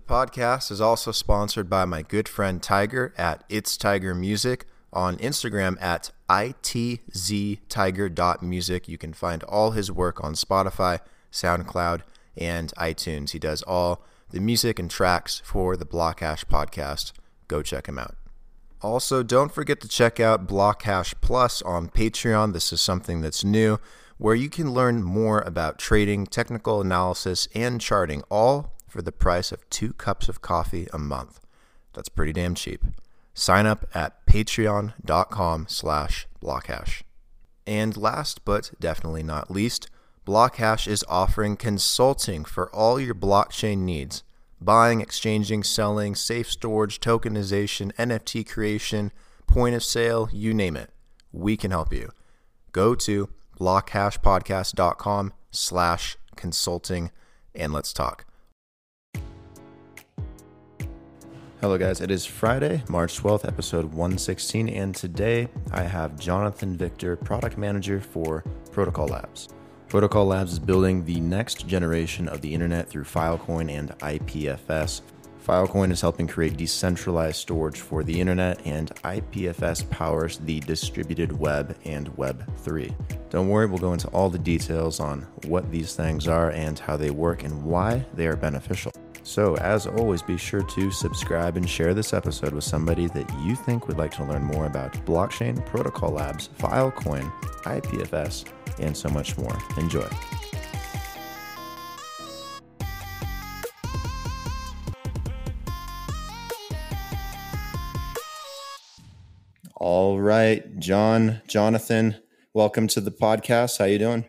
The podcast is also sponsored by my good friend Tiger at It's Tiger Music on Instagram at itztiger.music. You can find all his work on Spotify, SoundCloud, and iTunes. He does all the music and tracks for the Blockhash podcast. Go check him out. Also, don't forget to check out Blockhash Plus on Patreon. This is something that's new where you can learn more about trading, technical analysis, and charting, all for the price of two cups of coffee a month. That's pretty damn cheap. Sign up at patreon.com slash blockhash. And last but definitely not least, Blockhash is offering consulting for all your blockchain needs buying, exchanging, selling, safe storage, tokenization, NFT creation, point of sale, you name it. We can help you. Go to blockhashpodcast.com slash consulting and let's talk. Hello, guys. It is Friday, March 12th, episode 116, and today I have Jonathan Victor, product manager for Protocol Labs. Protocol Labs is building the next generation of the internet through Filecoin and IPFS. Filecoin is helping create decentralized storage for the internet, and IPFS powers the distributed web and Web3. Don't worry, we'll go into all the details on what these things are and how they work and why they are beneficial. So, as always, be sure to subscribe and share this episode with somebody that you think would like to learn more about blockchain, protocol labs, Filecoin, IPFS, and so much more. Enjoy. All right, John, Jonathan, welcome to the podcast. How you doing?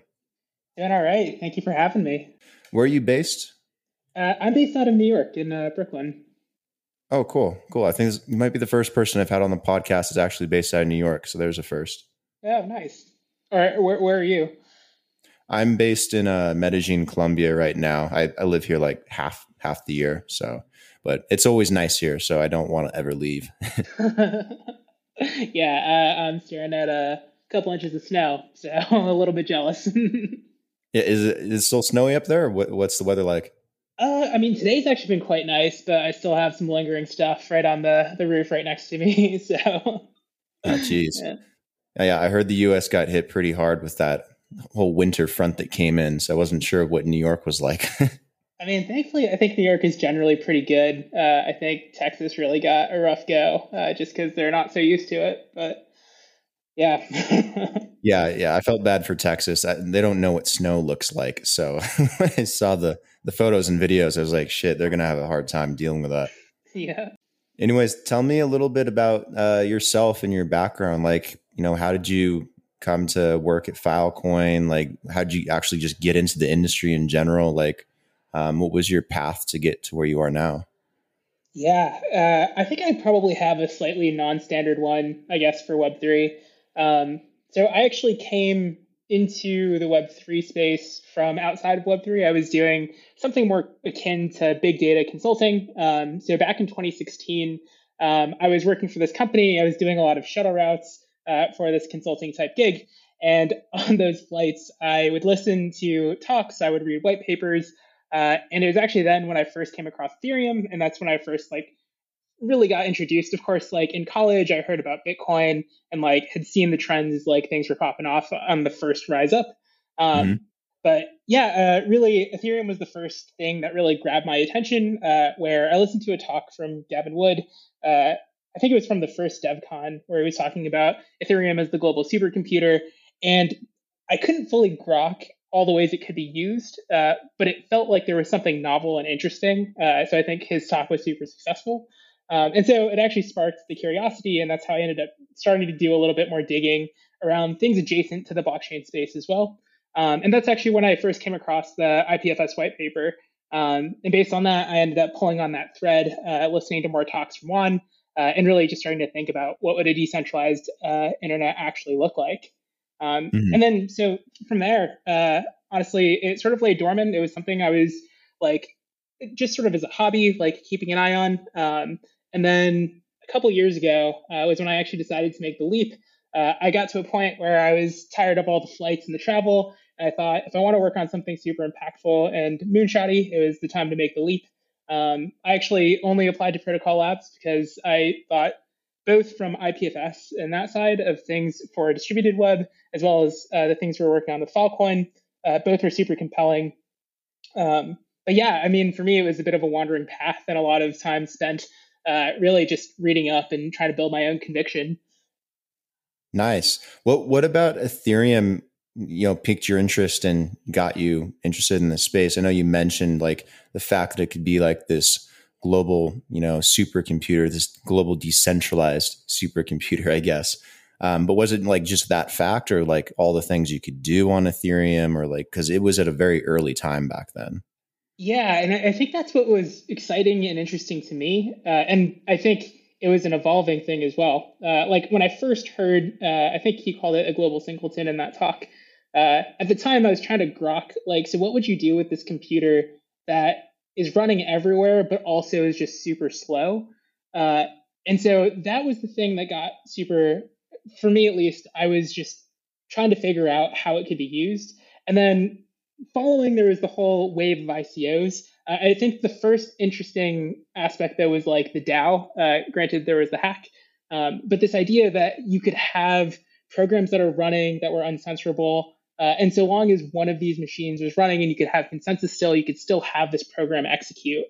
Doing all right. Thank you for having me. Where are you based? Uh, I'm based out of New York in uh, Brooklyn. Oh, cool, cool. I think you might be the first person I've had on the podcast that's actually based out of New York. So there's a first. Oh, nice. All right, where, where are you? I'm based in uh, Medellin, Colombia, right now. I, I live here like half half the year, so but it's always nice here, so I don't want to ever leave. yeah, uh, I'm staring at a couple inches of snow, so I'm a little bit jealous. yeah, is it is it still snowy up there? What, what's the weather like? Uh, I mean, today's actually been quite nice, but I still have some lingering stuff right on the, the roof right next to me. So, oh, jeez. yeah. yeah, I heard the U.S. got hit pretty hard with that whole winter front that came in, so I wasn't sure what New York was like. I mean, thankfully, I think New York is generally pretty good. Uh, I think Texas really got a rough go uh, just because they're not so used to it. But yeah. yeah, yeah. I felt bad for Texas. I, they don't know what snow looks like. So when I saw the, the photos and videos, I was like, shit, they're going to have a hard time dealing with that. Yeah. Anyways, tell me a little bit about uh, yourself and your background. Like, you know, how did you come to work at Filecoin? Like, how did you actually just get into the industry in general? Like, um, what was your path to get to where you are now? Yeah, uh, I think I probably have a slightly non-standard one, I guess, for Web3. Um, so I actually came into the Web3 space from outside of Web3. I was doing something more akin to big data consulting. Um, so back in 2016, um, I was working for this company. I was doing a lot of shuttle routes uh, for this consulting type gig. And on those flights, I would listen to talks, I would read white papers. Uh, and it was actually then when I first came across Ethereum. And that's when I first like really got introduced. Of course, like in college, I heard about Bitcoin and like had seen the trends, like things were popping off on the first rise up. Um, mm-hmm. But yeah, uh, really, Ethereum was the first thing that really grabbed my attention. Uh, where I listened to a talk from Gavin Wood. Uh, I think it was from the first DevCon where he was talking about Ethereum as the global supercomputer, and I couldn't fully grok all the ways it could be used, uh, but it felt like there was something novel and interesting. Uh, so I think his talk was super successful. Um, and so it actually sparked the curiosity, and that's how I ended up starting to do a little bit more digging around things adjacent to the blockchain space as well. Um, and that's actually when I first came across the IPFS white paper. Um, and based on that, I ended up pulling on that thread, uh, listening to more talks from Juan, uh, and really just starting to think about what would a decentralized uh, internet actually look like. Um, mm-hmm. And then, so from there, uh, honestly, it sort of lay dormant. It was something I was like, just sort of as a hobby, like keeping an eye on. Um, and then a couple years ago uh, was when I actually decided to make the leap. Uh, I got to a point where I was tired of all the flights and the travel. And I thought if I want to work on something super impactful and moonshotty, it was the time to make the leap. Um, I actually only applied to Protocol Labs because I thought both from IPFS and that side of things for distributed web, as well as uh, the things we're working on with Filecoin, uh, both were super compelling. Um, but yeah, I mean, for me, it was a bit of a wandering path and a lot of time spent uh, really just reading up and trying to build my own conviction. Nice. What What about Ethereum? You know, piqued your interest and got you interested in the space. I know you mentioned like the fact that it could be like this global, you know, supercomputer, this global decentralized supercomputer, I guess. Um, but was it like just that fact, or like all the things you could do on Ethereum, or like because it was at a very early time back then? Yeah, and I think that's what was exciting and interesting to me. Uh, and I think it was an evolving thing as well. Uh, like when I first heard, uh, I think he called it a global singleton in that talk. Uh, at the time, I was trying to grok, like, so what would you do with this computer that is running everywhere, but also is just super slow? Uh, and so that was the thing that got super, for me at least, I was just trying to figure out how it could be used. And then following there was the whole wave of ICOs. Uh, I think the first interesting aspect though was like the DAO. Uh, granted, there was the hack, um, but this idea that you could have programs that are running that were uncensorable, uh, and so long as one of these machines was running and you could have consensus still, you could still have this program execute.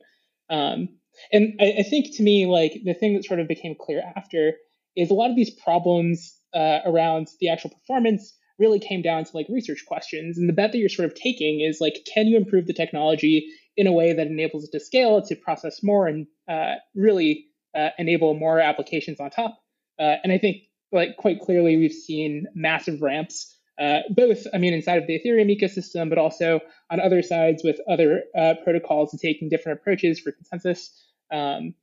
Um, and I, I, think to me, like the thing that sort of became clear after is a lot of these problems uh, around the actual performance really came down to like research questions. And the bet that you're sort of taking is like, can you improve the technology in a way that enables it to scale, to process more, and uh, really uh, enable more applications on top? Uh, and I think like quite clearly we've seen massive ramps. Uh, both, I mean, inside of the Ethereum ecosystem, but also on other sides with other uh, protocols and taking different approaches for consensus. Um,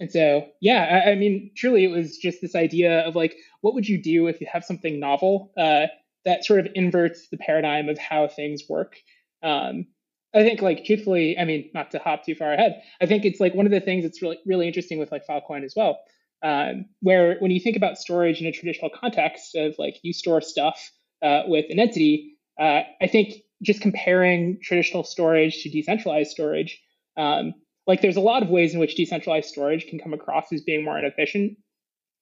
and so, yeah, I, I, mean, truly, it was just this idea of like, what would you do if you have something novel uh, that sort of inverts the paradigm of how things work. Um, I think, like, truthfully, I mean, not to hop too far ahead, I think it's like one of the things that's really, really interesting with like Filecoin as well, um, where when you think about storage in a traditional context of like you store stuff uh, with an entity, uh, I think just comparing traditional storage to decentralized storage, um, like there's a lot of ways in which decentralized storage can come across as being more inefficient,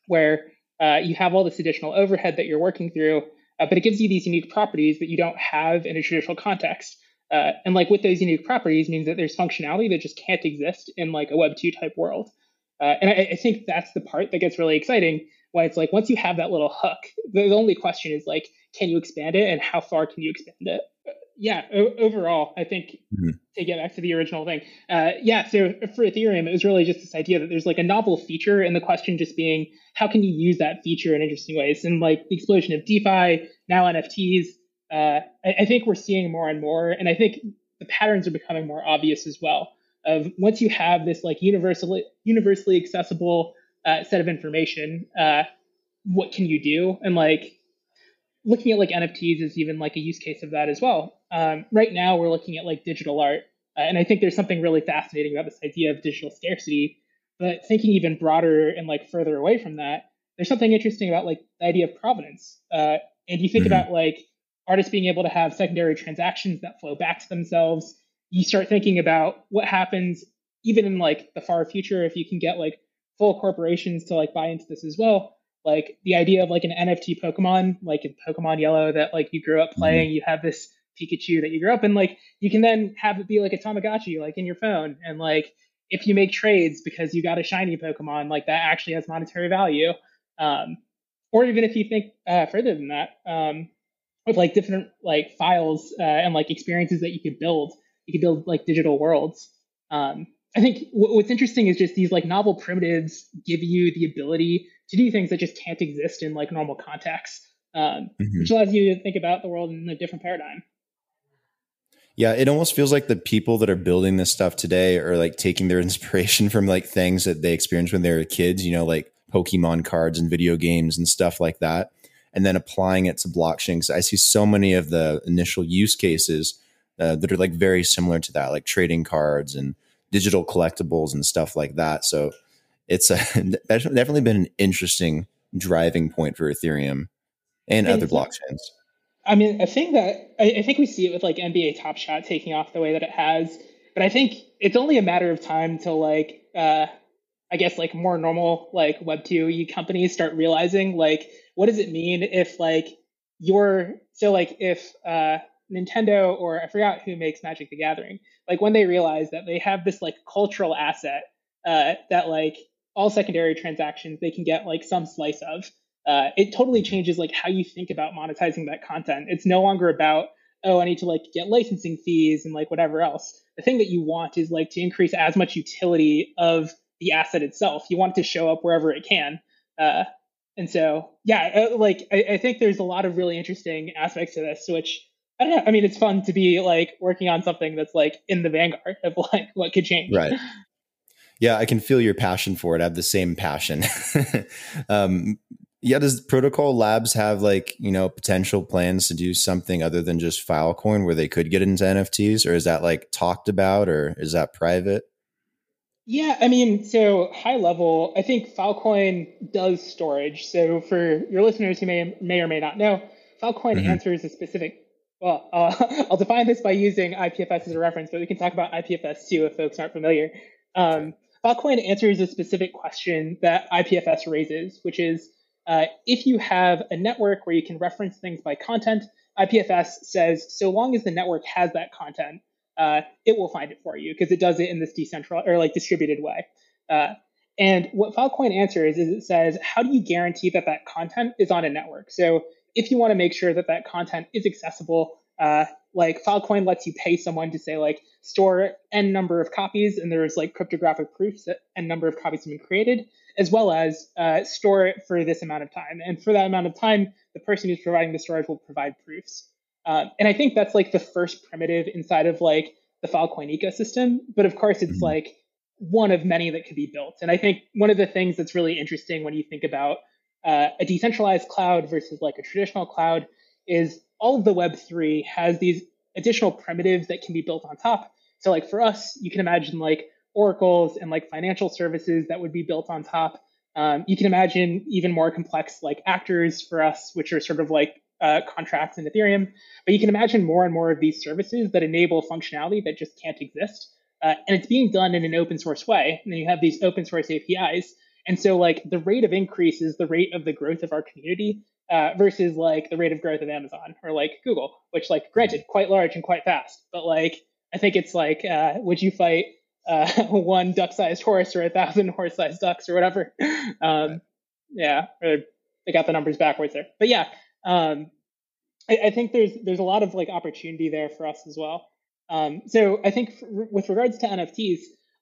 where uh, you have all this additional overhead that you're working through, uh, but it gives you these unique properties that you don't have in a traditional context. Uh, and like with those unique properties means that there's functionality that just can't exist in like a Web 2 type world. Uh, and I, I, think that's the part that gets really exciting when it's like once you have that little hook, the, the only question is like, can you expand it and how far can you expand it? Yeah, o- overall, I think mm-hmm. to get back to the original thing, uh, yeah. So for Ethereum, it was really just this idea that there's like a novel feature, and the question just being how can you use that feature in interesting ways? And like the explosion of DeFi, now NFTs, uh, I, I think we're seeing more and more, and I think the patterns are becoming more obvious as well. Of once you have this like universally universally accessible uh, set of information, uh, what can you do? And like looking at like NFTs is even like a use case of that as well. Um, right now, we're looking at like digital art, uh, and I think there's something really fascinating about this idea of digital scarcity. But thinking even broader and like further away from that, there's something interesting about like the idea of provenance. Uh, and you think mm-hmm. about like artists being able to have secondary transactions that flow back to themselves. You start thinking about what happens even in like the far future if you can get like full corporations to like buy into this as well like the idea of like an NFT Pokemon, like in Pokemon Yellow that like you grew up mm-hmm. playing, mm-hmm. you have this Pikachu that you grew up in, like you can then have it be like a Tamagotchi, like in your phone. And like if you make trades because you got a shiny Pokemon, like that actually has monetary value. Um, or even if you think uh, further than that, um, with like different like files uh, and like experiences that you could build, you could build like digital worlds. Um, I think w- what's interesting is just these like novel primitives give you the ability to do things that just can't exist in like normal contexts, um, mm-hmm. which allows you to think about the world in a different paradigm. Yeah, it almost feels like the people that are building this stuff today are like taking their inspiration from like things that they experienced when they were kids, you know, like Pokemon cards and video games and stuff like that, and then applying it to blockchains. I see so many of the initial use cases uh, that are like very similar to that, like trading cards and digital collectibles and stuff like that. So it's a, definitely been an interesting driving point for Ethereum and, and other blockchains. I mean, a thing that I, I, think we see it with like NBA Top Shot taking off the way that it has but I think it's only a matter of time till like uh, I guess like more normal like Web two companies start realizing like what does it mean if like your so like if uh, Nintendo or I forgot who makes Magic the Gathering like when they realize that they have this like cultural asset uh, that like all secondary transactions they can get like some slice of uh, it totally changes like how you think about monetizing that content it's no longer about oh i need to like get licensing fees and like whatever else the thing that you want is like to increase as much utility of the asset itself you want it to show up wherever it can uh, and so yeah uh, like I, I think there's a lot of really interesting aspects to this which I don't know. I mean, it's fun to be like working on something that's like in the vanguard of like what could change. Right. Yeah, I can feel your passion for it. I have the same passion. um, yeah, does Protocol Labs have like, you know, potential plans to do something other than just Filecoin where they could get into NFTs or is that like talked about or is that private? Yeah, I mean, so high level, I think Filecoin does storage. So for your listeners who may may or may not know, Filecoin mm-hmm. answers a specific well, uh, I'll define this by using IPFS as a reference, but we can talk about IPFS too if folks aren't familiar. Um, Filecoin answers a specific question that IPFS raises, which is uh, if you have a network where you can reference things by content, IPFS says so long as the network has that content, uh, it will find it for you because it does it in this decentralized or like distributed way. Uh, and what Filecoin answers is it says, how do you guarantee that that content is on a network? So if you want to make sure that that content is accessible, uh, like Filecoin lets you pay someone to say like store n number of copies, and there's like cryptographic proofs that n number of copies have been created, as well as uh, store it for this amount of time. And for that amount of time, the person who's providing the storage will provide proofs. Uh, and I think that's like the first primitive inside of like the Filecoin ecosystem. But of course, it's mm-hmm. like one of many that could be built. And I think one of the things that's really interesting when you think about uh, a decentralized cloud versus like a traditional cloud is all of the Web3 has these additional primitives that can be built on top. So like for us, you can imagine like oracles and like financial services that would be built on top. Um, you can imagine even more complex like actors for us, which are sort of like uh, contracts in Ethereum. But you can imagine more and more of these services that enable functionality that just can't exist. Uh, and it's being done in an open source way. And you have these open source APIs. And so like the rate of increase is the rate of the growth of our community uh, versus like the rate of growth of Amazon or like Google, which like granted quite large and quite fast, but like I think it's like uh, would you fight uh, one duck-sized horse or a thousand horse-sized ducks or whatever? Um, yeah, or they got the numbers backwards there, but yeah, um, I, I, think there's there's a lot of like opportunity there for us as well. Um, so I think for, with regards to NFTs,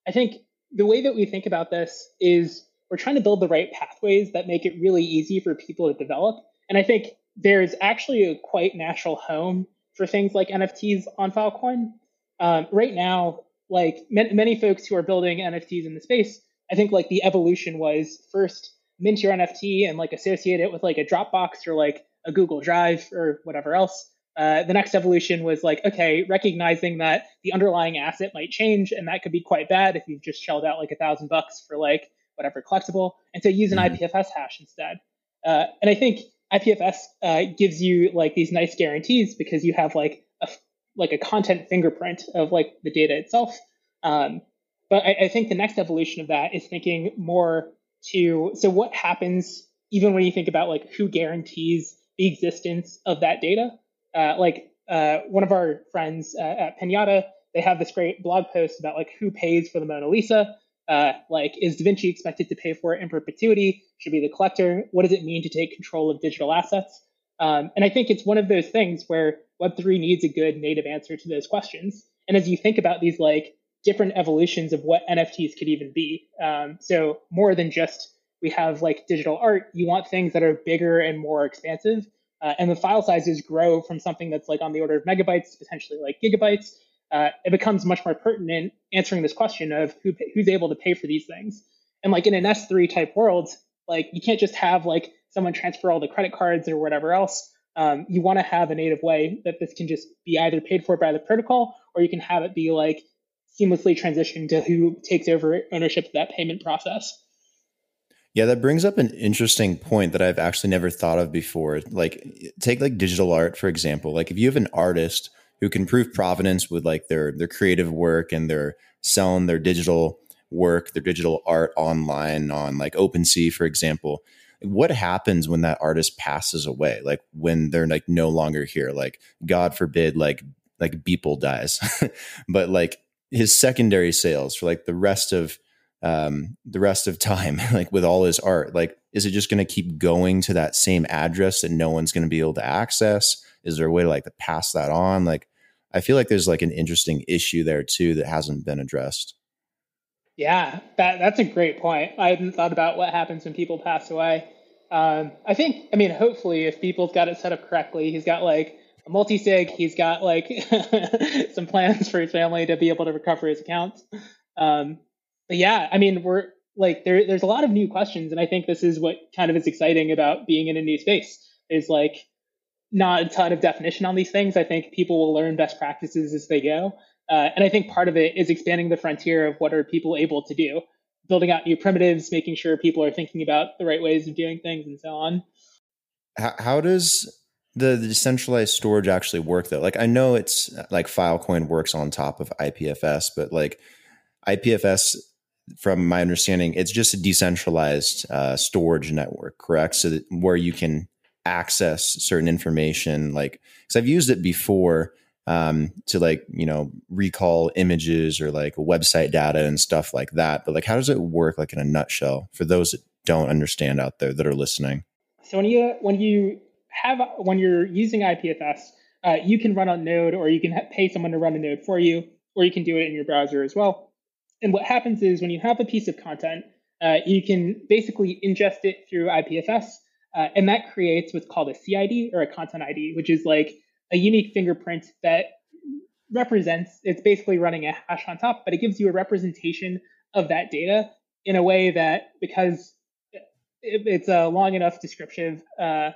I think the way that we think about this is we're trying to build the right pathways that make it really easy for people to develop and I think there's actually a quite natural home for things like NFTs on Filecoin. Um, right now, like many folks who are building NFTs in the space, I think like the evolution was first mint your NFT and like associate it with like a Dropbox or like a Google Drive or whatever else. Uh, the next evolution was like, okay, recognizing that the underlying asset might change and that could be quite bad if you've just shelled out like a thousand bucks for like whatever collectible, and so use an mm-hmm. IPFS hash instead. Uh, and I think IPFS uh, gives you like these nice guarantees because you have like a like a content fingerprint of like the data itself. Um, but I, I, think the next evolution of that is thinking more to so what happens even when you think about like who guarantees the existence of that data. Uh, like uh, one of our friends uh, at Pinata, they have this great blog post about like who pays for the Mona Lisa. Uh, like, is Da Vinci expected to pay for it in perpetuity? Should be the collector. What does it mean to take control of digital assets? Um, and I think it's one of those things where Web3 needs a good native answer to those questions. And as you think about these like different evolutions of what NFTs could even be, um, so more than just we have like digital art, you want things that are bigger and more expansive. Uh, and the file sizes grow from something that's like on the order of megabytes, potentially like gigabytes, uh, it becomes much more pertinent answering this question of who who's able to pay for these things. And like in an S3 type world, like you can't just have like someone transfer all the credit cards or whatever else. Um, you want to have a native way that this can just be either paid for by the protocol or you can have it be like seamlessly transitioned to who takes over ownership of that payment process. Yeah, that brings up an interesting point that I've actually never thought of before. Like take like digital art for example. Like if you have an artist who can prove provenance with like their their creative work and their selling their digital work, their digital art online on like OpenSea, for example. What happens when that artist passes away? Like when they're like no longer here? Like God forbid, like like Beeple dies, but like his secondary sales for like the rest of um, the rest of time, like with all his art, like is it just going to keep going to that same address that no one's going to be able to access? Is there a way to like to pass that on? Like, I feel like there's like an interesting issue there too that hasn't been addressed. Yeah, that that's a great point. I hadn't thought about what happens when people pass away. Um, I think, I mean, hopefully, if people's got it set up correctly, he's got like a multi sig, he's got like some plans for his family to be able to recover his accounts. Um, but yeah, I mean, we're like there. There's a lot of new questions, and I think this is what kind of is exciting about being in a new space. Is like not a ton of definition on these things. I think people will learn best practices as they go. Uh, and I think part of it is expanding the frontier of what are people able to do, building out new primitives, making sure people are thinking about the right ways of doing things, and so on. How, how does the, the, decentralized storage actually work though? Like I know it's like Filecoin works on top of IPFS, but like IPFS, from my understanding, it's just a decentralized uh, storage network, correct? So that where you can access certain information, like because I've used it before um, to like you know recall images or like website data and stuff like that. But like, how does it work, like in a nutshell, for those that don't understand out there that are listening? So when you when you have when you're using IPFS, uh, you can run on Node, or you can pay someone to run a node for you, or you can do it in your browser as well. And what happens is when you have a piece of content, uh, you can basically ingest it through IPFS, uh, and that creates what's called a CID or a content ID, which is like a unique fingerprint that represents, it's basically running a hash on top, but it gives you a representation of that data in a way that because it's a long enough descriptive uh,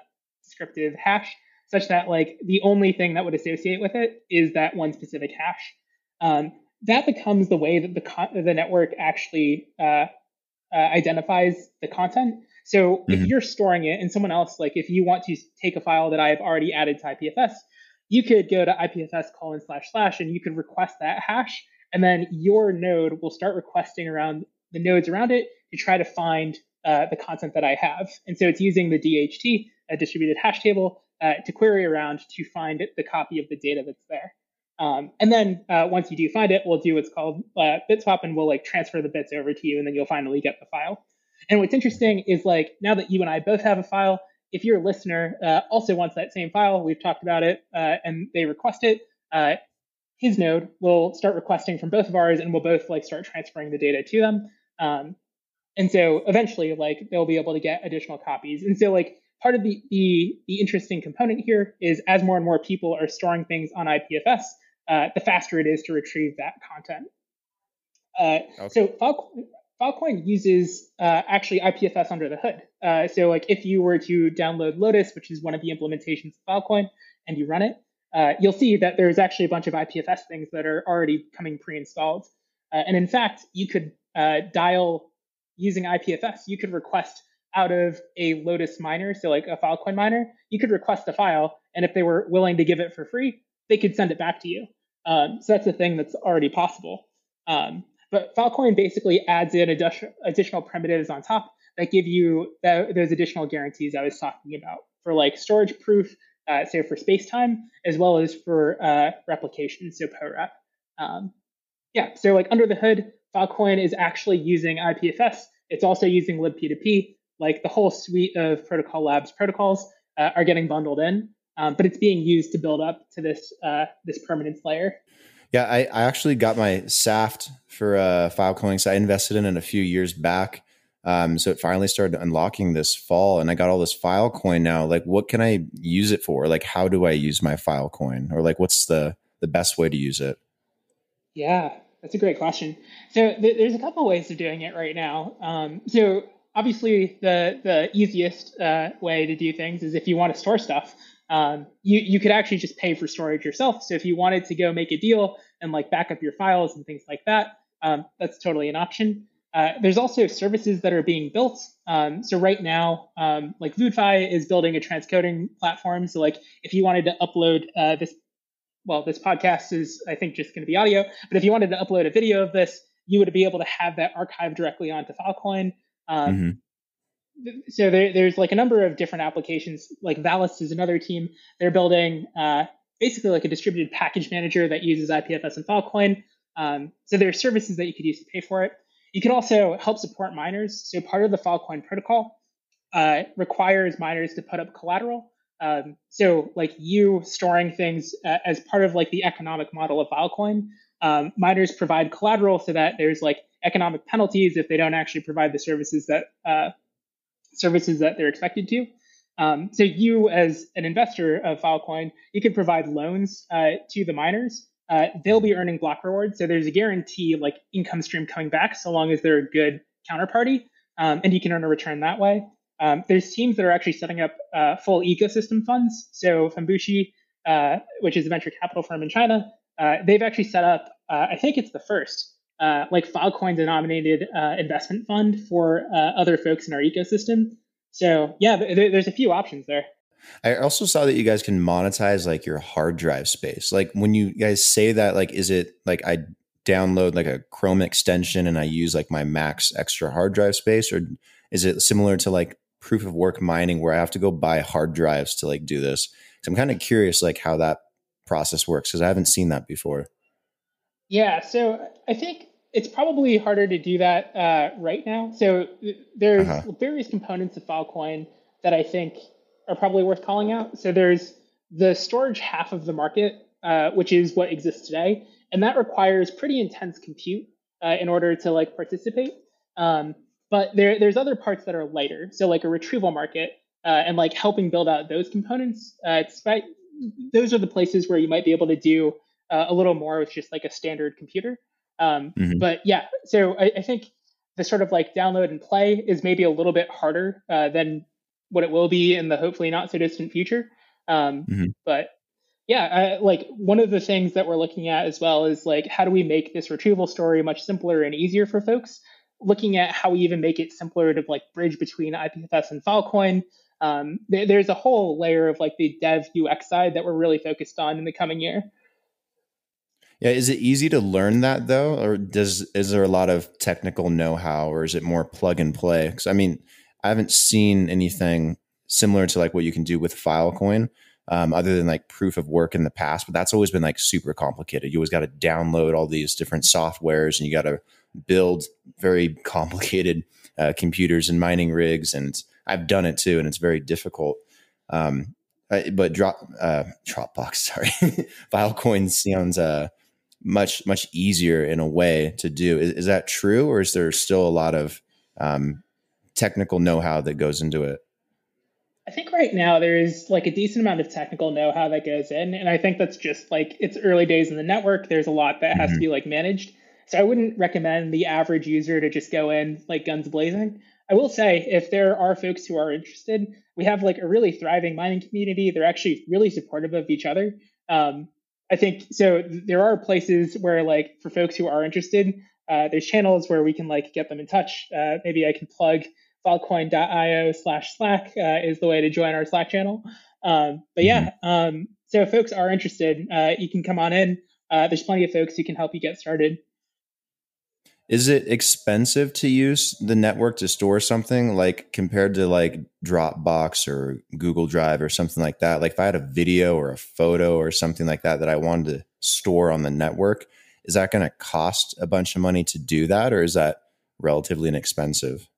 descriptive hash such that like the only thing that would associate with it is that one specific hash. Um, that becomes the way that the con- the network actually uh, uh, identifies the content. So mm-hmm. if you're storing it and someone else, like if you want to take a file that I've already added to IPFS, you could go to IPFS colon slash slash and you could request that hash. And then your node will start requesting around the nodes around it to try to find uh, the content that I have. And so it's using the DHT, a distributed hash table, uh, to query around to find the copy of the data that's there. Um, and then uh, once you do find it, we'll do what's called uh, bit swap and we'll like transfer the bits over to you and then you'll finally get the file. And what's interesting is like now that you and I both have a file, if your listener uh, also wants that same file, we've talked about it, uh, and they request it, uh, his node will start requesting from both of ours, and we'll both like start transferring the data to them. Um, and so eventually, like they'll be able to get additional copies. And so like part of the, the the interesting component here is as more and more people are storing things on IPFS, uh, the faster it is to retrieve that content. Uh, okay. So file, Filecoin uses uh, actually IPFS under the hood. Uh, so like if you were to download Lotus, which is one of the implementations of Filecoin, and you run it, uh, you'll see that there's actually a bunch of IPFS things that are already coming pre-installed. Uh, and in fact, you could uh, dial using IPFS. You could request out of a Lotus miner, so like a Filecoin miner, you could request a file, and if they were willing to give it for free, they could send it back to you. Um, so that's a thing that's already possible. Um, but Filecoin basically adds in additional primitives on top that give you those additional guarantees I was talking about for like storage proof, uh, so for spacetime, as well as for uh, replication, so POREP. Um, yeah, so like under the hood, Filecoin is actually using IPFS. It's also using libp2p. Like the whole suite of Protocol Labs protocols uh, are getting bundled in, um, but it's being used to build up to this uh, this permanence layer. Yeah, I, I actually got my SAFT for uh, Filecoin. So I invested in it a few years back. Um, so it finally started unlocking this fall, and I got all this Filecoin now. Like, what can I use it for? Like, how do I use my Filecoin, or like, what's the the best way to use it? Yeah, that's a great question. So th- there's a couple ways of doing it right now. Um, so obviously, the the easiest uh, way to do things is if you want to store stuff um, you you could actually just pay for storage yourself. So if you wanted to go make a deal and like back up your files and things like that, um, that's totally an option. Uh, there's also services that are being built. Um, so right now, um, like VoodFi is building a transcoding platform. So like if you wanted to upload uh, this well, this podcast is, I think, just going to be audio. But if you wanted to upload a video of this, you would be able to have that archive directly onto Filecoin. Um, mm-hmm. So there, there's like a number of different applications. Like Valist is another team. They're building uh, basically like a distributed package manager that uses IPFS and Filecoin. Um, so there are services that you could use to pay for it. You can also help support miners. So part of the Filecoin protocol uh, requires miners to put up collateral. Um, so like you storing things uh, as part of like the economic model of Filecoin, um, miners provide collateral so that there's like economic penalties if they don't actually provide the services that uh, services that they're expected to. Um, so you, as an investor of Filecoin, you can provide loans uh, to the miners. Uh, they'll be earning block rewards, so there's a guarantee like income stream coming back so long as they're a good counterparty, um, and you can earn a return that way. Um, there's teams that are actually setting up uh, full ecosystem funds. So Fenbushi, uh, which is a venture capital firm in China, uh, they've actually set up, uh, I think it's the first, like Filecoin denominated investment fund for other folks in our ecosystem. So yeah, th- there's a few options there. I also saw that you guys can monetize like your hard drive space. Like when you guys say that, like, is it like I download like a Chrome extension and I use like my max extra hard drive space, or is it similar to like proof of work mining where I have to go buy hard drives to like do this. So I'm kind of curious like how that process works because I haven't seen that before. Yeah, so I think it's probably harder to do that uh, right now. So there's uh-huh. various components of Filecoin that I think are probably worth calling out. So there's the storage half of the market, uh, which is what exists today, and that requires pretty intense compute uh, in order to like participate. Um, but there, there's other parts that are lighter. So like a retrieval market uh, and like helping build out those components. Uh, it's those are the places where you might be able to do uh, a little more with just like a standard computer. Um, mm-hmm. But yeah, so I, I, think the sort of like download and play is maybe a little bit harder uh, than what it will be in the hopefully not so distant future. Um, mm-hmm. But yeah, I, like one of the things that we're looking at as well is like how do we make this retrieval story much simpler and easier for folks? looking at how we even make it simpler to like bridge between IPFS and Filecoin. Um, th- there's a whole layer of like the dev UX side that we're really focused on in the coming year. Yeah, is it easy to learn that though, or does is there a lot of technical know-how, or is it more plug and play? Because I mean, I haven't seen anything similar to like what you can do with Filecoin, um, other than like proof of work in the past. But that's always been like super complicated. You always got to download all these different softwares, and you got to build very complicated uh, computers and mining rigs, and I've done it too, and it's very difficult. Um, but drop uh, Dropbox, sorry, Filecoin sounds uh, much much easier in a way to do. Is, is, that true, or is there still a lot of um, technical know how that goes into it? I think right now there is like a decent amount of technical know-how that goes in, and I think that's just like it's early days in the network. There's a lot that has mm-hmm. to be like managed. So I wouldn't recommend the average user to just go in like guns blazing. I will say, if there are folks who are interested, we have like a really thriving mining community. They're actually really supportive of each other. Um, I think so. There are places where, like, for folks who are interested, uh, there's channels where we can like get them in touch. Uh, maybe I can plug filecoin.io slash Slack uh, is the way to join our Slack channel. Um, but yeah, mm-hmm. um, so if folks are interested, uh, you can come on in. Uh, there's plenty of folks who can help you get started. Is it expensive to use the network to store something like compared to like Dropbox or Google Drive or something like that? Like if I had a video or a photo or something like that that I wanted to store on the network, is that going to cost a bunch of money to do that or is that relatively inexpensive?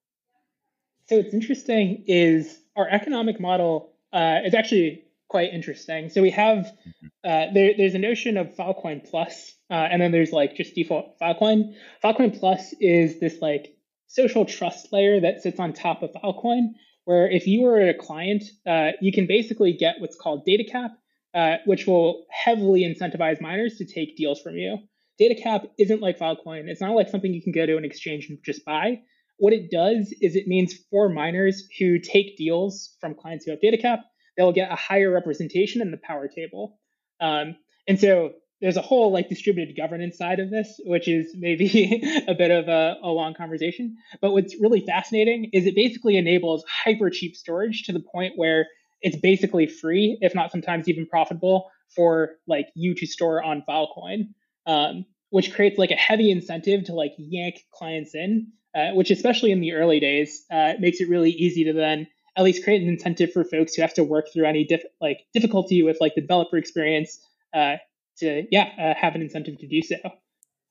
So it's interesting is our economic model uh, is actually quite interesting. So we have mm-hmm. uh, there, there's a notion of Filecoin Plus uh, and then there's like just default Filecoin. Filecoin Plus is this like social trust layer that sits on top of Filecoin, where if you are a client, uh, you can basically get what's called data cap, uh, which will heavily incentivize miners to take deals from you. Data cap isn't like Filecoin. It's not like something you can go to an exchange and just buy. What it does is it means for miners who take deals from clients who have data cap, they'll get a higher representation in the power table. Um, and so there's a whole like distributed governance side of this, which is maybe a bit of a, a, long conversation. But what's really fascinating is it basically enables hyper cheap storage to the point where it's basically free, if not sometimes even profitable, for like you to store on Filecoin, um, which creates like a heavy incentive to like yank clients in, uh, which especially in the early days uh, makes it really easy to then at least create an incentive for folks who have to work through any diff- like difficulty with like the developer experience uh, to yeah uh, have an incentive to do so.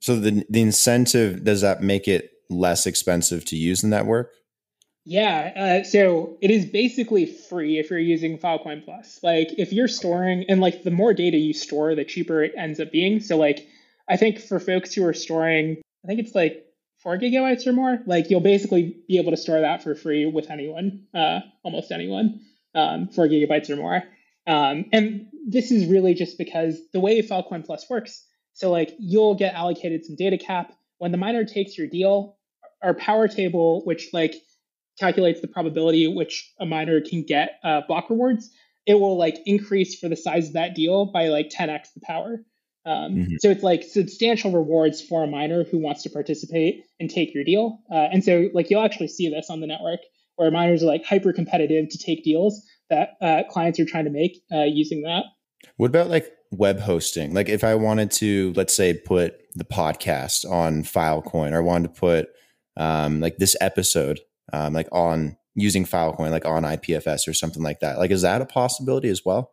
So the the incentive does that make it less expensive to use the network? Yeah, uh, so it is basically free if you're using Filecoin Plus. Like if you're storing, and like the more data you store, the cheaper it ends up being. So like I think for folks who are storing, I think it's like four gigabytes or more, like you'll basically be able to store that for free with anyone, uh, almost anyone, um, four gigabytes or more. Um, and this is really just because the way Filecoin Plus works. So like you'll get allocated some data cap when the miner takes your deal. Our power table, which like calculates the probability which a miner can get uh, block rewards, it will like increase for the size of that deal by like 10x the power. Um, mm-hmm. So it's like substantial rewards for a miner who wants to participate and take your deal. Uh, and so like you'll actually see this on the network where miners are like hyper competitive to take deals that uh, clients are trying to make uh, using that. What about like web hosting? Like if I wanted to, let's say, put the podcast on Filecoin, or I wanted to put um, like this episode um, like on using Filecoin, like on IPFS or something like that. Like, is that a possibility as well?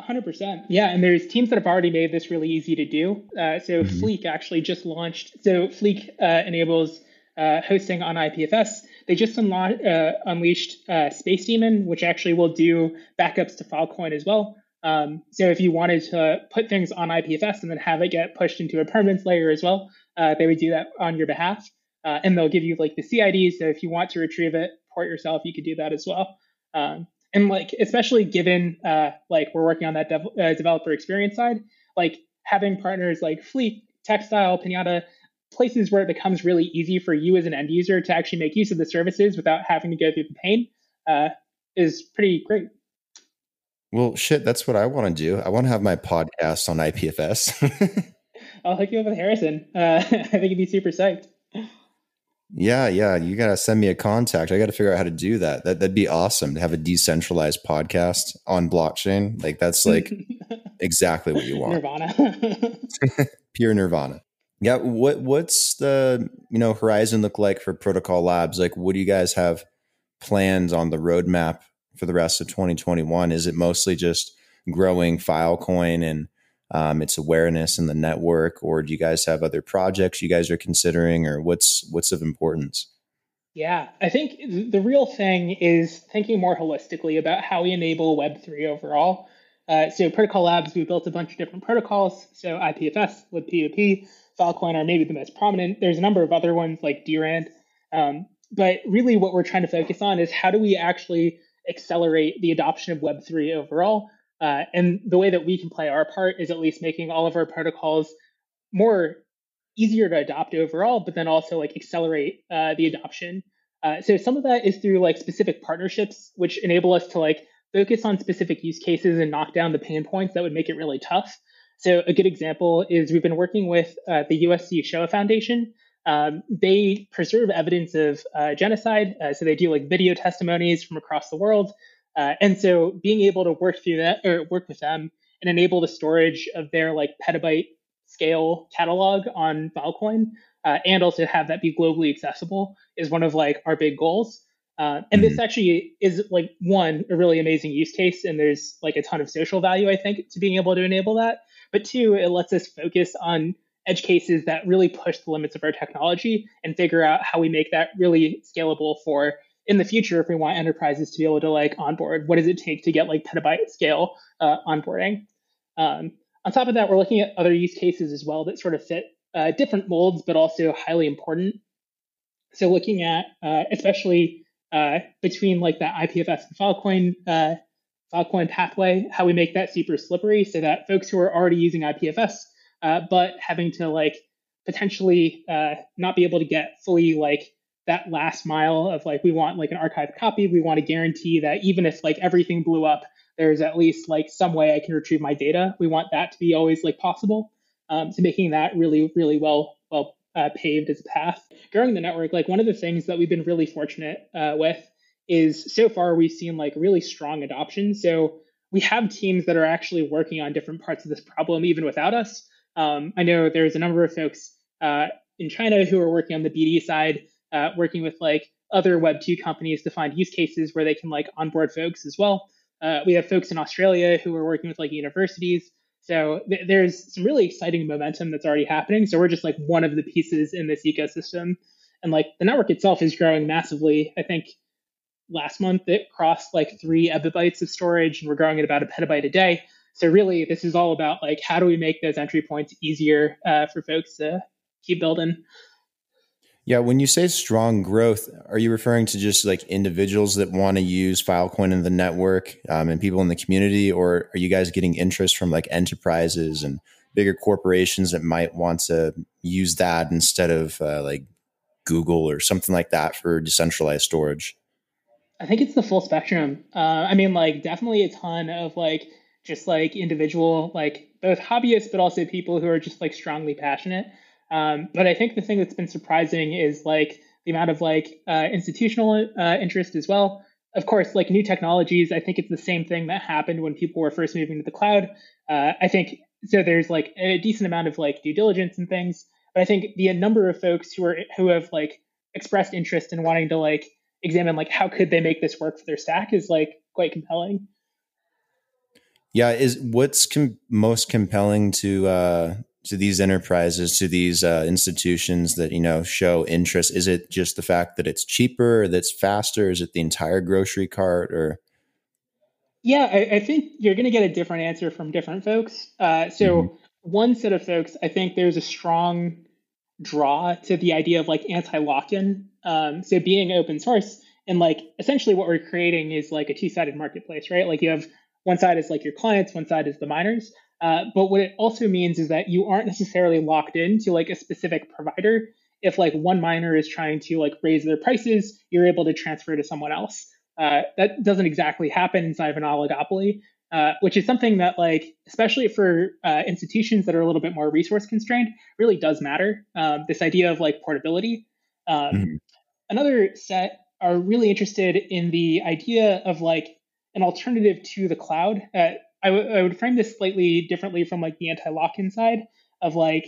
100%. Yeah, and there's teams that have already made this really easy to do. Uh, so mm-hmm. Fleek actually just launched. So Fleek uh, enables uh, hosting on IPFS. They just unlo- uh, unleashed uh, Space Daemon, which actually will do backups to Filecoin as well. Um, so if you wanted to put things on IPFS and then have it get pushed into a permanence layer as well, uh, they would do that on your behalf uh, and they'll give you like the CID. So if you want to retrieve it, port yourself, you could do that as well. Um, and like especially given uh, like we're working on that dev- uh, developer experience side, like having partners like Fleek, Textile, Pinata, places where it becomes really easy for you as an end user to actually make use of the services without having to go through the pain uh, is pretty great. Well, shit, that's what I want to do. I want to have my podcast on IPFS. I'll hook you up with Harrison. Uh, I think he'd be super psyched. Yeah, yeah. You gotta send me a contact. I gotta figure out how to do that. That that'd be awesome to have a decentralized podcast on blockchain. Like that's like exactly what you want. Nirvana. Pure nirvana. Yeah. What what's the you know horizon look like for Protocol Labs? Like what do you guys have plans on the roadmap for the rest of 2021? Is it mostly just growing Filecoin and um, its awareness in the network, or do you guys have other projects you guys are considering, or what's what's of importance? Yeah, I think the real thing is thinking more holistically about how we enable Web3 overall. Uh, so, Protocol Labs, we built a bunch of different protocols. So, IPFS, libp2p, Filecoin are maybe the most prominent. There's a number of other ones like DRAND. Um, but really, what we're trying to focus on is how do we actually accelerate the adoption of Web3 overall uh, and the way that we can play our part is at least making all of our protocols more easier to adopt overall, but then also like accelerate uh, the adoption. Uh, so some of that is through like specific partnerships, which enable us to like focus on specific use cases and knock down the pain points that would make it really tough. So a good example is we've been working with uh, the USC Shoah Foundation. Um, they preserve evidence of uh, genocide. Uh, so they do like video testimonies from across the world uh, and so being able to work through that or work with them and enable the storage of their like petabyte scale catalog on Filecoin uh, and also have that be globally accessible is one of like our big goals. Uh, and mm-hmm. this actually is like one a really amazing use case, and there's like a ton of social value I think to being able to enable that. But two, it lets us focus on edge cases that really push the limits of our technology and figure out how we make that really scalable for in the future, if we want enterprises to be able to like onboard, what does it take to get like petabyte scale uh, onboarding? Um, on top of that, we're looking at other use cases as well that sort of fit uh, different molds, but also highly important. So looking at uh, especially uh, between like that IPFS and Filecoin uh, Filecoin pathway, how we make that super slippery so that folks who are already using IPFS, uh, but having to like potentially not be able to get fully like that last mile of like we want like an archived copy. We want to guarantee that even if like everything blew up there's at least like some way i can retrieve my data. We want that to be always like possible um, so making that really really well well uh, paved as a path. Growing the network like one of the things that we've been really fortunate uh, with is so far we've seen like really strong adoption. So we have teams that are actually working on different parts of this problem even without us. Um, I know there's a number of folks uh, in China who are working on the BD side, uh, working with like other Web two companies to find use cases where they can like onboard folks as well. Uh, we have folks in Australia who are working with like universities. So th- there's some really exciting momentum that's already happening. So we're just like one of the pieces in this ecosystem, and like the network itself is growing massively. I think last month it crossed like three exabytes of storage, and we're growing at about a petabyte a day. So really, this is all about like how do we make those entry points easier uh, for folks to keep building. Yeah, when you say strong growth, are you referring to just like individuals that want to use Filecoin in the network um, and people in the community, or are you guys getting interest from like enterprises and bigger corporations that might want to use that instead of uh, like Google or something like that for decentralized storage? I think it's the full spectrum. Uh, I mean, like definitely a ton of like just like individual, like both hobbyists, but also people who are just like strongly passionate. Um, but I think the thing that's been surprising is like the amount of like uh, institutional uh, interest as well. Of course, like new technologies, I think it's the same thing that happened when people were first moving to the cloud. Uh, I think so. There's like a decent amount of like due diligence and things, but I think the number of folks who are who have like expressed interest in wanting to like examine like how could they make this work for their stack is like quite compelling. Yeah, is what's com- most compelling to uh, to these enterprises, to these uh, institutions that you know show interest? Is it just the fact that it's cheaper, that's faster? Is it the entire grocery cart, or? Yeah, I, I think you're going to get a different answer from different folks. Uh, so mm-hmm. one set of folks, I think there's a strong draw to the idea of like anti-lock-in. Um, so being open source and like essentially what we're creating is like a two-sided marketplace, right? Like you have one side is like your clients, one side is the miners. Uh, but what it also means is that you aren't necessarily locked into like a specific provider. If like one miner is trying to like raise their prices, you're able to transfer to someone else. Uh, that doesn't exactly happen inside of an oligopoly, uh, which is something that like especially for uh, institutions that are a little bit more resource constrained really does matter. Um, this idea of like portability. Um, mm-hmm. Another set are really interested in the idea of like an alternative to the cloud. Uh, I, w- I would frame this slightly differently from like the anti-lock-in side of like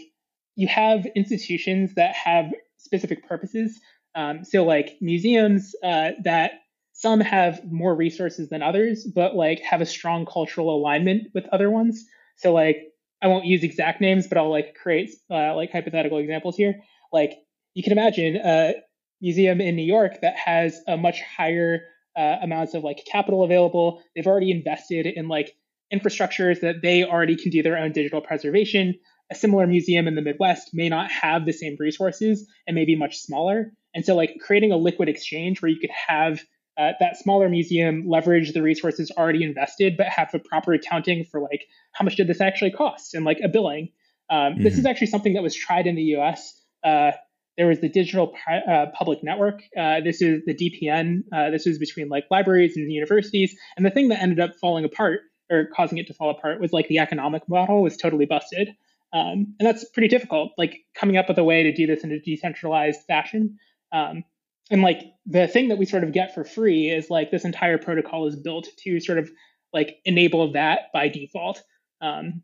you have institutions that have specific purposes. Um, so like museums uh, that some have more resources than others, but like have a strong cultural alignment with other ones. So like I won't use exact names, but I'll like create uh, like hypothetical examples here. Like you can imagine a museum in New York that has a much higher uh, amounts of like capital available. They've already invested in like infrastructures that they already can do their own digital preservation. A similar museum in the Midwest may not have the same resources and may be much smaller. And so, like creating a liquid exchange where you could have uh, that smaller museum leverage the resources already invested, but have a proper accounting for like how much did this actually cost and like a billing. Um, mm-hmm. This is actually something that was tried in the U.S. Uh, there was the digital uh, public network. Uh, this is the DPN. Uh, this was between like libraries and universities. And the thing that ended up falling apart or causing it to fall apart was like the economic model was totally busted. Um, and that's pretty difficult, like coming up with a way to do this in a decentralized fashion. Um, and like the thing that we sort of get for free is like this entire protocol is built to sort of like enable that by default. Um,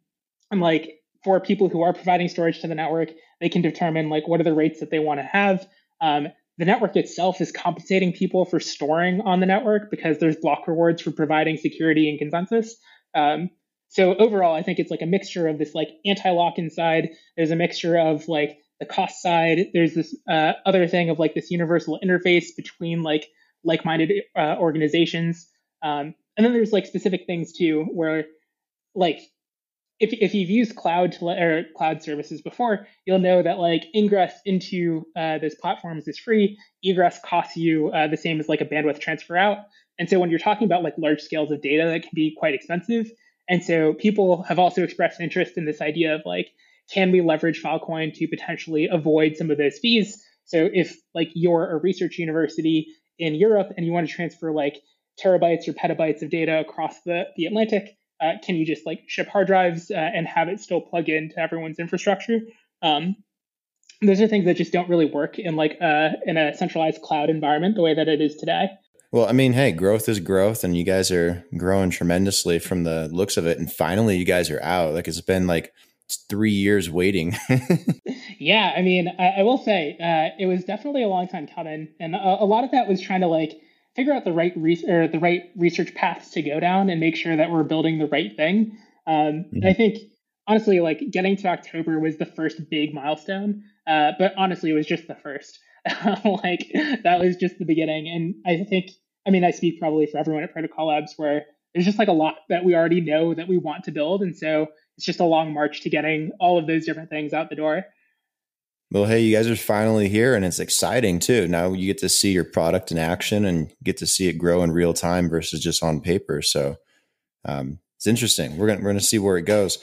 and like for people who are providing storage to the network, they can determine like what are the rates that they want to have. Um, the network itself is compensating people for storing on the network because there's block rewards for providing security and consensus. Um, so overall, I think it's like a mixture of this like anti-lock-in side. There's a mixture of like the cost side. There's this uh, other thing of like this universal interface between like like-minded uh, organizations. Um, and then there's like specific things too, where like if, if you've used cloud or cloud services before, you'll know that like ingress into uh, those platforms is free. Egress costs you uh, the same as like a bandwidth transfer out. And so when you're talking about like large scales of data, that can be quite expensive. And so people have also expressed interest in this idea of like, can we leverage Filecoin to potentially avoid some of those fees? So if like you're a research university in Europe and you want to transfer like terabytes or petabytes of data across the, the Atlantic, uh, can you just like ship hard drives uh, and have it still plug into everyone's infrastructure? Um, those are things that just don't really work in like uh, in a centralized cloud environment the way that it is today. Well, I mean, hey, growth is growth, and you guys are growing tremendously from the looks of it. And finally, you guys are out. Like it's been like three years waiting. yeah, I mean, I, I will say uh, it was definitely a long time coming, and a, a, lot of that was trying to like figure out the right re- or the right research paths to go down and make sure that we're building the right thing. Um, mm-hmm. I think honestly, like getting to October was the first big milestone, uh, but honestly, it was just the first. like that was just the beginning, and I think, I mean, I speak probably for everyone at Protocol Labs where there's just like a lot that we already know that we want to build, and so it's just a long march to getting all of those different things out the door. Well, hey, you guys are finally here and it's exciting too. Now you get to see your product in action and get to see it grow in real time versus just on paper. So um, it's interesting. We're gonna we're gonna see where it goes.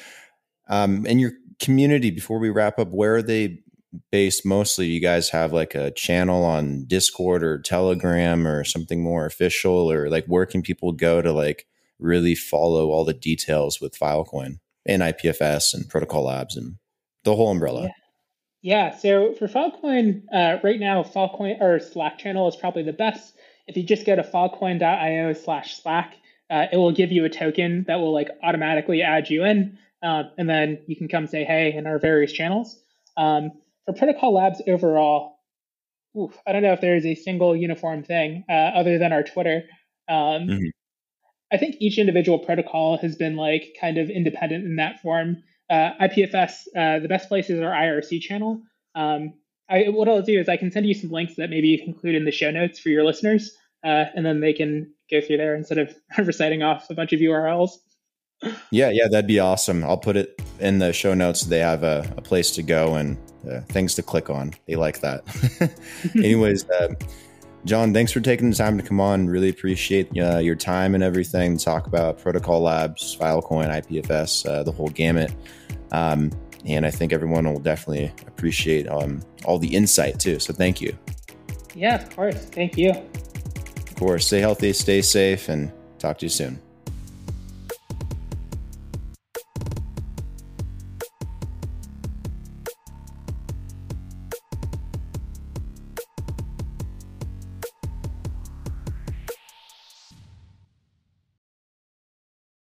Um, and your community, before we wrap up, where are they based mostly? You guys have like a channel on Discord or Telegram or something more official, or like where can people go to like really follow all the details with Filecoin and IPFS and Protocol Labs and the whole umbrella? Yeah. Yeah, so for Filecoin, uh, right now, Filecoin or Slack channel is probably the best. If you just go to filecoin.io slash Slack, uh, it will give you a token that will like automatically add you in, uh, and then you can come say hey in our various channels. Um, for Protocol Labs overall, oof, I don't know if there is a single uniform thing uh, other than our Twitter. Um, mm-hmm. I think each individual protocol has been like kind of independent in that form uh, IPFS, uh, the best place is our IRC channel. Um, I, what I'll do is I can send you some links that maybe you can include in the show notes for your listeners, uh, and then they can go through there instead of reciting off a bunch of URLs. Yeah, yeah, that'd be awesome. I'll put it in the show notes. They have a, a place to go and uh, things to click on. They like that. Anyways, uh, John, thanks for taking the time to come on. Really appreciate uh, your time and everything to talk about Protocol Labs, Filecoin, IPFS, uh, the whole gamut. Um, and I think everyone will definitely appreciate um, all the insight too. So thank you. Yeah, of course. Thank you. Of course. Stay healthy, stay safe, and talk to you soon.